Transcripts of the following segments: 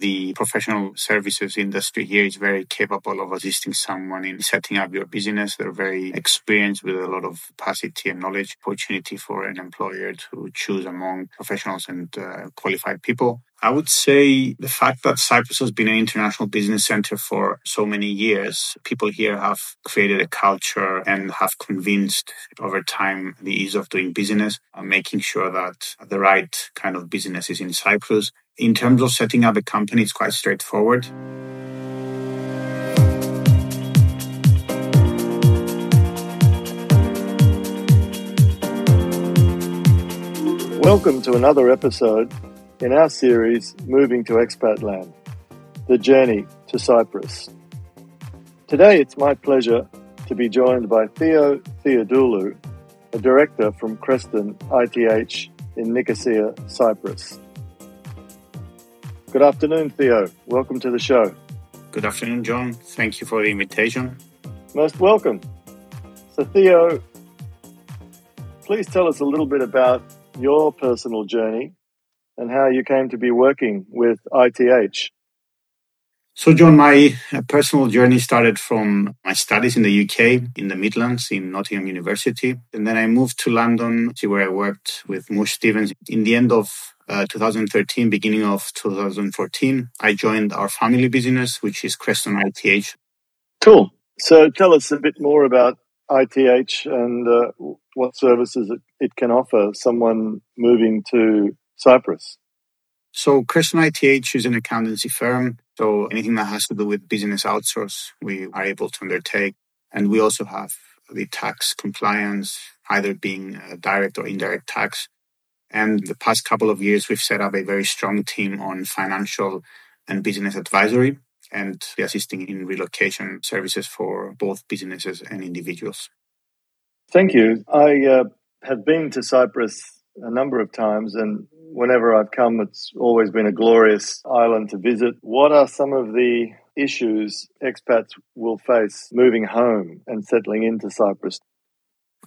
The professional services industry here is very capable of assisting someone in setting up your business. They're very experienced with a lot of capacity and knowledge, opportunity for an employer to choose among professionals and uh, qualified people. I would say the fact that Cyprus has been an international business center for so many years, people here have created a culture and have convinced over time the ease of doing business, uh, making sure that the right kind of business is in Cyprus. In terms of setting up a company, it's quite straightforward. Welcome to another episode in our series, Moving to Expatland The Journey to Cyprus. Today, it's my pleasure to be joined by Theo Theodoulou, a director from Kreston ITH in Nicosia, Cyprus. Good afternoon, Theo. Welcome to the show. Good afternoon, John. Thank you for the invitation. Most welcome. So, Theo, please tell us a little bit about your personal journey and how you came to be working with ITH. So, John, my uh, personal journey started from my studies in the UK, in the Midlands, in Nottingham University. And then I moved to London, where I worked with Moore Stevens. In the end of uh, 2013, beginning of 2014, I joined our family business, which is Kreston ITH. Cool. So, tell us a bit more about ITH and uh, what services it, it can offer someone moving to Cyprus? So Kreston ITH is an accountancy firm. So anything that has to do with business outsource, we are able to undertake. And we also have the tax compliance, either being direct or indirect tax. And the past couple of years, we've set up a very strong team on financial and business advisory and assisting in relocation services for both businesses and individuals. Thank you. I uh, have been to Cyprus a number of times and whenever I've come, it's always been a glorious island to visit. What are some of the issues expats will face moving home and settling into Cyprus?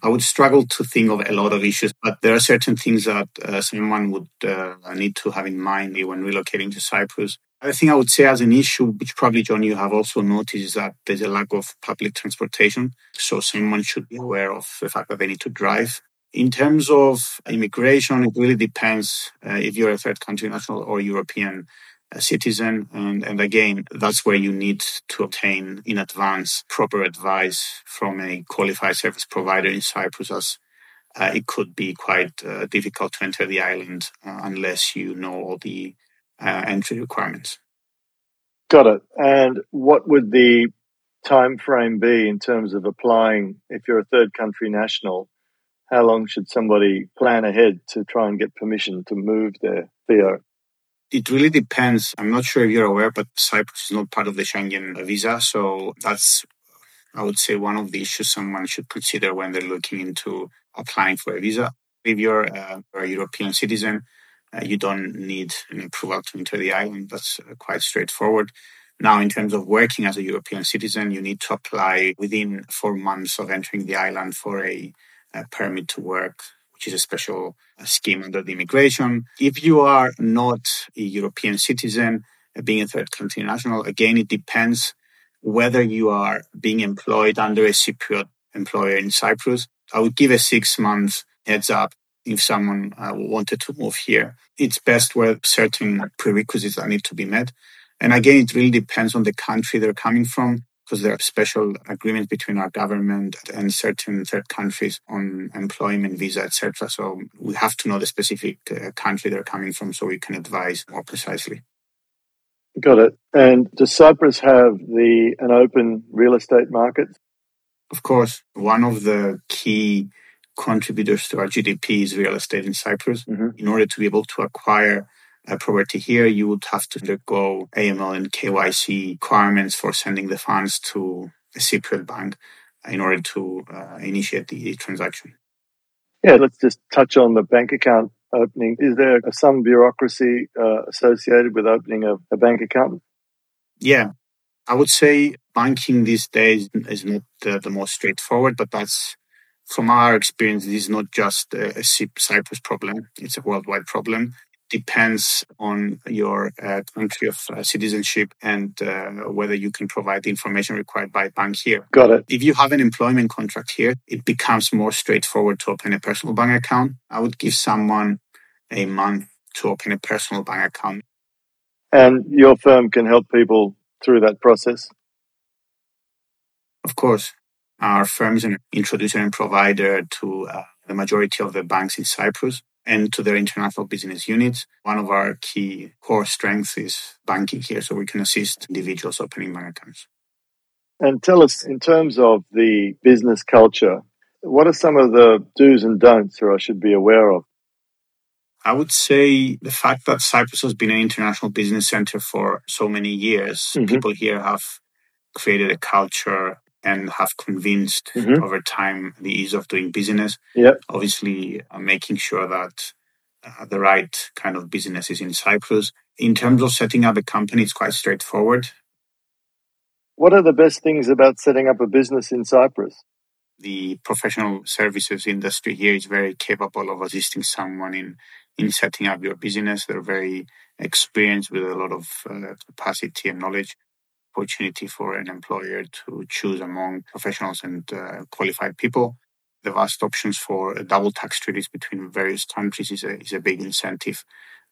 I would struggle to think of a lot of issues, but there are certain things that uh, someone would uh, need to have in mind when relocating to Cyprus. I think I would say as an issue, which probably, John, you have also noticed, is that there's a lack of public transportation. So someone should be aware of the fact that they need to drive. In terms of immigration, it really depends uh, if you're a third country national or European citizen. And, and again, that's where you need to obtain in advance proper advice from a qualified service provider in Cyprus, as uh, it could be quite uh, difficult to enter the island uh, unless you know all the uh, entry requirements. Got it. And what would the time frame be in terms of applying if you're a third country national how long should somebody plan ahead to try and get permission to move there, Theo? It really depends. I'm not sure if you're aware, but Cyprus is not part of the Schengen visa. So that's, I would say, one of the issues someone should consider when they're looking into applying for a visa. If you're a, a European citizen, uh, you don't need an approval to enter the island. That's uh, quite straightforward. Now, in terms of working as a European citizen, you need to apply within four months of entering the island for a a permit to work, which is a special scheme under the immigration. If you are not a European citizen, uh, being a third country national, again, it depends whether you are being employed under a Cypriot employer in Cyprus. I would give a six month heads up if someone uh, wanted to move here. It's best where certain prerequisites that need to be met. And again, it really depends on the country they're coming from because there are special agreements between our government and certain third countries on employment visa, etc. So we have to know the specific uh, country they're coming from so we can advise more precisely. Got it. And does Cyprus have the an open real estate market? Of course, one of the key contributors to our GDP is real estate in Cyprus. Mm-hmm. In order to be able to acquire property here, you would have to undergo AML and KYC requirements for sending the funds to a Cypriot bank in order to uh, initiate the transaction. Yeah, let's just touch on the bank account opening. Is there some bureaucracy uh, associated with opening a, a, bank account? Yeah, I would say banking these days is not uh, the most straightforward, but that's from our experience, this is not just a, a Cyprus problem, it's a worldwide problem depends on your uh, country of uh, citizenship and uh, whether you can provide the information required by bank here. Got it. If you have an employment contract here, it becomes more straightforward to open a personal bank account. I would give someone a month to open a personal bank account. And your firm can help people through that process? Of course. Our firm is an introducer and provider to uh, the majority of the banks in Cyprus and to their international business units. One of our key core strengths is banking here, so we can assist individuals opening bank accounts. And tell us, in terms of the business culture, what are some of the do's and don'ts or I should be aware of? I would say the fact that Cyprus has been an international business center for so many years, mm-hmm. people here have created a culture and have convinced mm-hmm. over time the ease of doing business. Yep. Obviously, uh, making sure that uh, the right kind of business is in Cyprus. In terms of setting up a company, it's quite straightforward. What are the best things about setting up a business in Cyprus? The professional services industry here is very capable of assisting someone in, in setting up your business. They're very experienced with a lot of uh, capacity and knowledge opportunity for an employer to choose among professionals and uh, qualified people. The vast options for double tax treaties between various countries is a, is a big incentive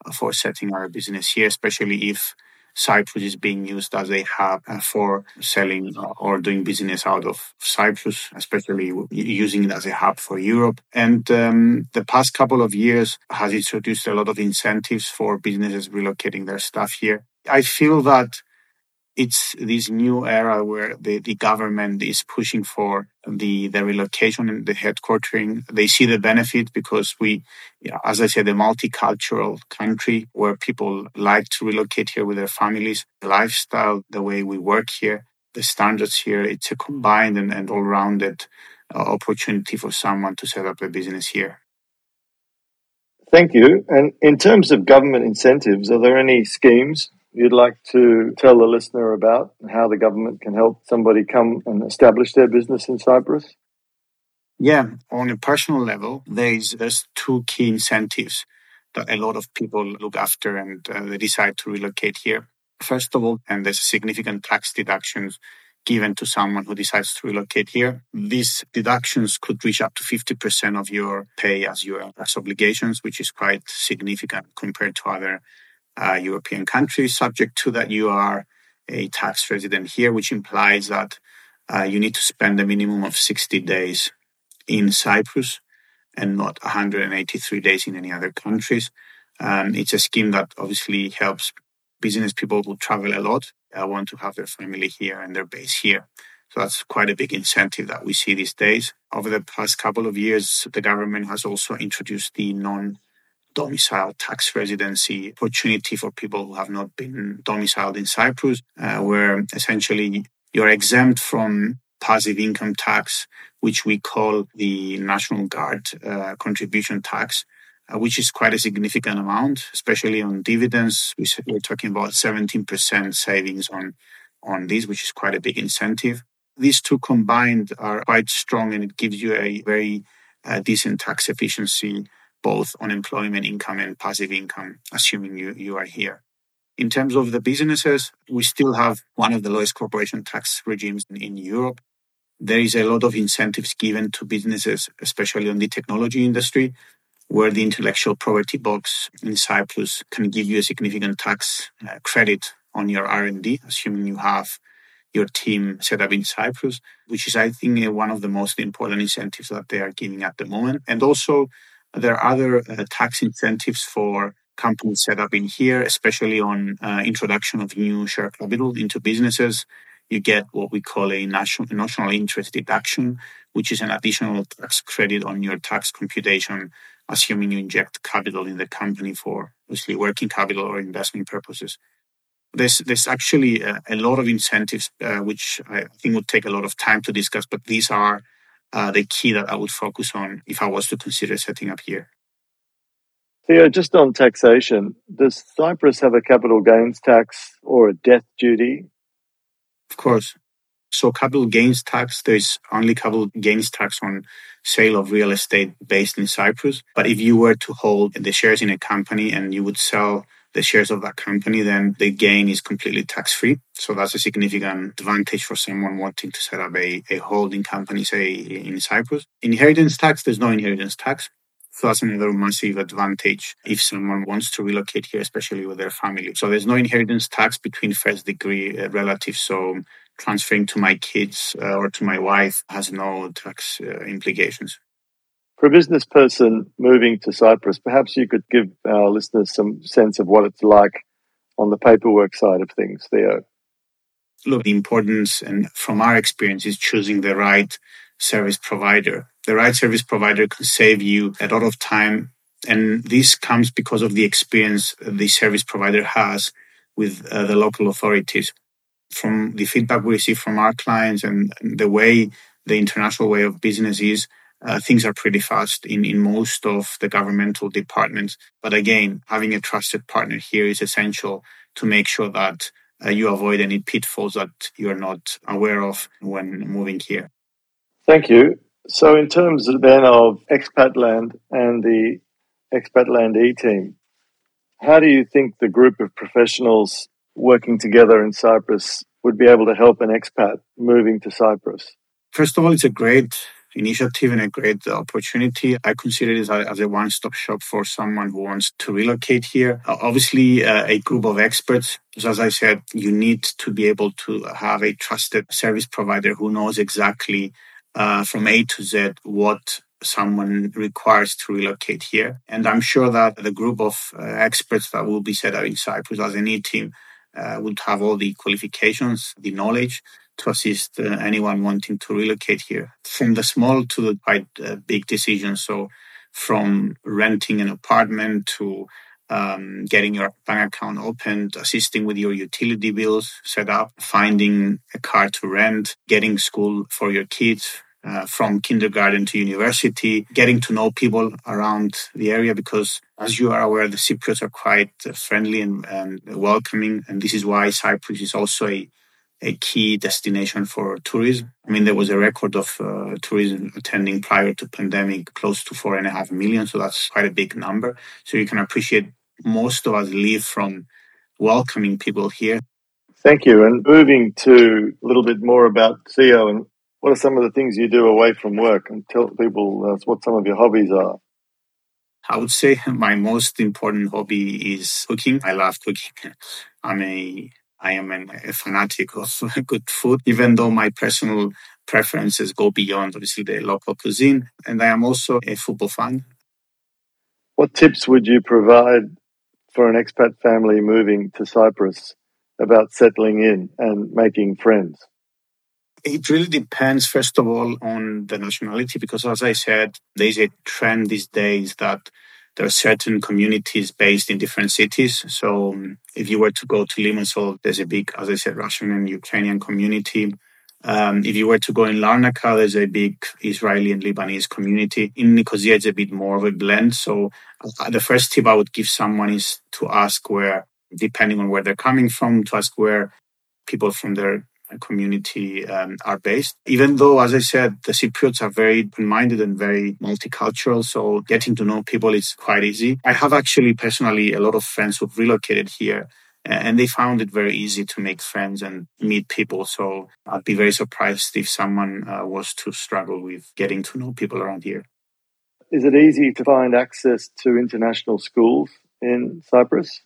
uh, for setting our business here, especially if Cyprus is being used as a hub uh, for selling uh, or doing business out of Cyprus, especially using it as a hub for Europe. And um, the past couple of years has introduced a lot of incentives for businesses relocating their staff here. I feel that it's this new era where the, the government is pushing for the, the relocation and the headquartering. They see the benefit because we, as I said, a multicultural country where people like to relocate here with their families, the lifestyle, the way we work here, the standards here, it's a combined and, and all rounded uh, opportunity for someone to set up a business here. Thank you. And in terms of government incentives, are there any schemes you'd like to tell the listener about how the government can help somebody come and establish their business in Cyprus? Yeah, on a personal level, there's there's two key incentives that a lot of people look after and uh, they decide to relocate here. First of all, and there's significant tax deductions given to someone who decides to relocate here. These deductions could reach up to 50% of your pay as your tax obligations, which is quite significant compared to other uh, European country, Subject to that, you are a tax resident here, which implies that uh, you need to spend a minimum of 60 days in Cyprus and not 183 days in any other countries. Um, it's a scheme that obviously helps business people who travel a lot uh, want to have their family here and their base here. So that's quite a big incentive that we see these days. Over the past couple of years, the government has also introduced the non domicile tax residency opportunity for people who have not been domiciled in Cyprus, uh, where essentially you're exempt from passive income tax, which we call the National Guard uh, contribution tax, uh, which is quite a significant amount, especially on dividends. We're talking about 17% savings on, on these, which is quite a big incentive. These two combined are quite strong and it gives you a very uh, decent tax efficiency both unemployment income and passive income, assuming you, you are here. In terms of the businesses, we still have one of the lowest corporation tax regimes in, in Europe. There is a lot of incentives given to businesses, especially on the technology industry, where the intellectual property box in Cyprus can give you a significant tax uh, credit on your R&D, assuming you have your team set up in Cyprus, which is, I think, one of the most important incentives that they are giving at the moment. And also, there are other uh, tax incentives for companies set up in here, especially on uh, introduction of new share capital into businesses. You get what we call a national, national interest deduction, which is an additional tax credit on your tax computation, assuming you inject capital in the company for mostly working capital or investment purposes. There's, there's actually a, a lot of incentives, uh, which I think would take a lot of time to discuss, but these are uh, the key that I would focus on if I was to consider setting up here. Theo, just on taxation, does Cyprus have a capital gains tax or a death duty? Of course. So capital gains tax, there's only capital gains tax on sale of real estate based in Cyprus. But if you were to hold the shares in a company and you would sell the shares of that company, then the gain is completely tax free. So that's a significant advantage for someone wanting to set up a, a holding company, say in Cyprus. Inheritance tax, there's no inheritance tax. So that's another massive advantage if someone wants to relocate here, especially with their family. So there's no inheritance tax between first degree uh, relatives. So transferring to my kids uh, or to my wife has no tax uh, implications. For a business person moving to Cyprus, perhaps you could give our listeners some sense of what it's like on the paperwork side of things, Theo. Look, the importance and from our experience is choosing the right service provider. The right service provider can save you a lot of time. And this comes because of the experience the service provider has with uh, the local authorities. From the feedback we receive from our clients and the way the international way of business is, uh, things are pretty fast in, in most of the governmental departments. But again, having a trusted partner here is essential to make sure that uh, you avoid any pitfalls that you're not aware of when moving here. Thank you. So, in terms then of Expatland and the Expatland E team, how do you think the group of professionals working together in Cyprus would be able to help an expat moving to Cyprus? First of all, it's a great initiative and a great opportunity. I consider it as a, one stop shop for someone who wants to relocate here. Obviously, uh, a group of experts. So as I said, you need to be able to have a trusted service provider who knows exactly uh, from A to Z what someone requires to relocate here. And I'm sure that the group of uh, experts that will be set up in Cyprus as an E team uh, would have all the qualifications, the knowledge to assist uh, anyone wanting to relocate here, from the small to the quite uh, big decisions. So, from renting an apartment to um, getting your bank account opened, assisting with your utility bills set up, finding a car to rent, getting school for your kids, uh, from kindergarten to university, getting to know people around the area because, as you are aware, the Cypriots are quite uh, friendly and, and, welcoming. And this is why Cyprus is also a, a key destination for tourism. I mean, there was a record of uh, tourism attending prior to pandemic close to four and a half million. So that's quite a big number. So you can appreciate most of us live from welcoming people here. Thank you. And moving to a little bit more about Theo and what are some of the things you do away from work and tell people uh, what some of your hobbies are? I would say my most important hobby is cooking. I love cooking. I'm a I am a fanatic of good food, even though my personal preferences go beyond obviously the local cuisine. And I am also a football fan. What tips would you provide for an expat family moving to Cyprus about settling in and making friends? It really depends, first of all, on the nationality, because as I said, there's a trend these days that there are certain communities based in different cities. So um, if you were to go to Limassol, there's a big, as I said, Russian and Ukrainian community. Um, if you were to go in Larnaca, there's a big Israeli and Lebanese community. In Nicosia, it's a bit more of a blend. So uh, the first tip I would give someone is to ask where, depending on where they're coming from, to ask where people from their community um, are based. Even though, as I said, the Cypriots are very open-minded and very multicultural, so getting to know people is quite easy. I have actually personally a lot of friends who've relocated here and they found it very easy to make friends and meet people. So I'd be very surprised if someone uh, was to struggle with getting to know people around here. Is it easy to find access to international schools in Cyprus?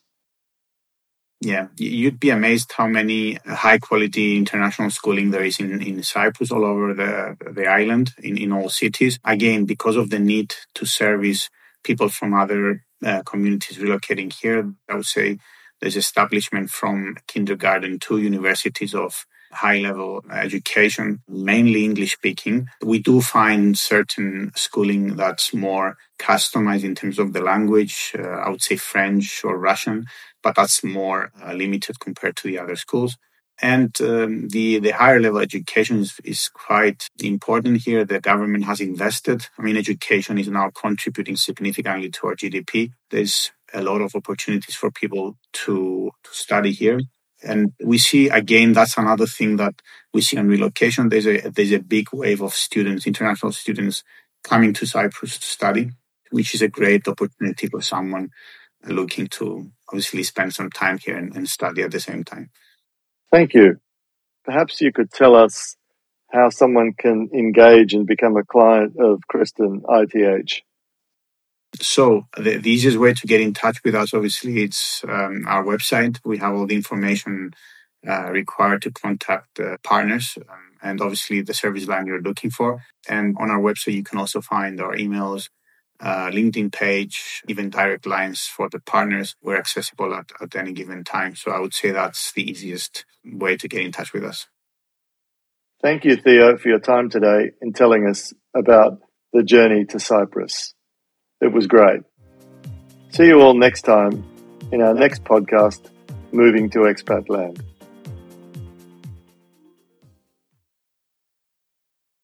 Yeah, you'd be amazed how many high quality international schooling there is in, in Cyprus, all over the, the island, in, in all cities. Again, because of the need to service people from other uh, communities relocating here, I would say there's establishment from kindergarten to universities of high level education, mainly English speaking. We do find certain schooling that's more customized in terms of the language. Uh, I would say French or Russian, but that's more uh, limited compared to the other schools. And um, the the higher level education is, is quite important here. The government has invested. I mean, education is now contributing significantly to our GDP. There's a lot of opportunities for people to, to study here. And we see again that's another thing that we see on relocation. There's a there's a big wave of students, international students, coming to Cyprus to study, which is a great opportunity for someone looking to obviously spend some time here and, and study at the same time. Thank you. Perhaps you could tell us how someone can engage and become a client of Kreston ITH. So the, the, easiest way to get in touch with us, obviously, it's um, our website. We have all the information uh, required to contact uh, partners um, and obviously the service line you're looking for. And on our website, you can also find our emails, uh, LinkedIn page, even direct lines for the partners. We're accessible at, at any given time. So I would say that's the easiest way to get in touch with us. Thank you, Theo, for your time today in telling us about the journey to Cyprus. It was great. See you all next time in our next podcast, Moving to Expatland.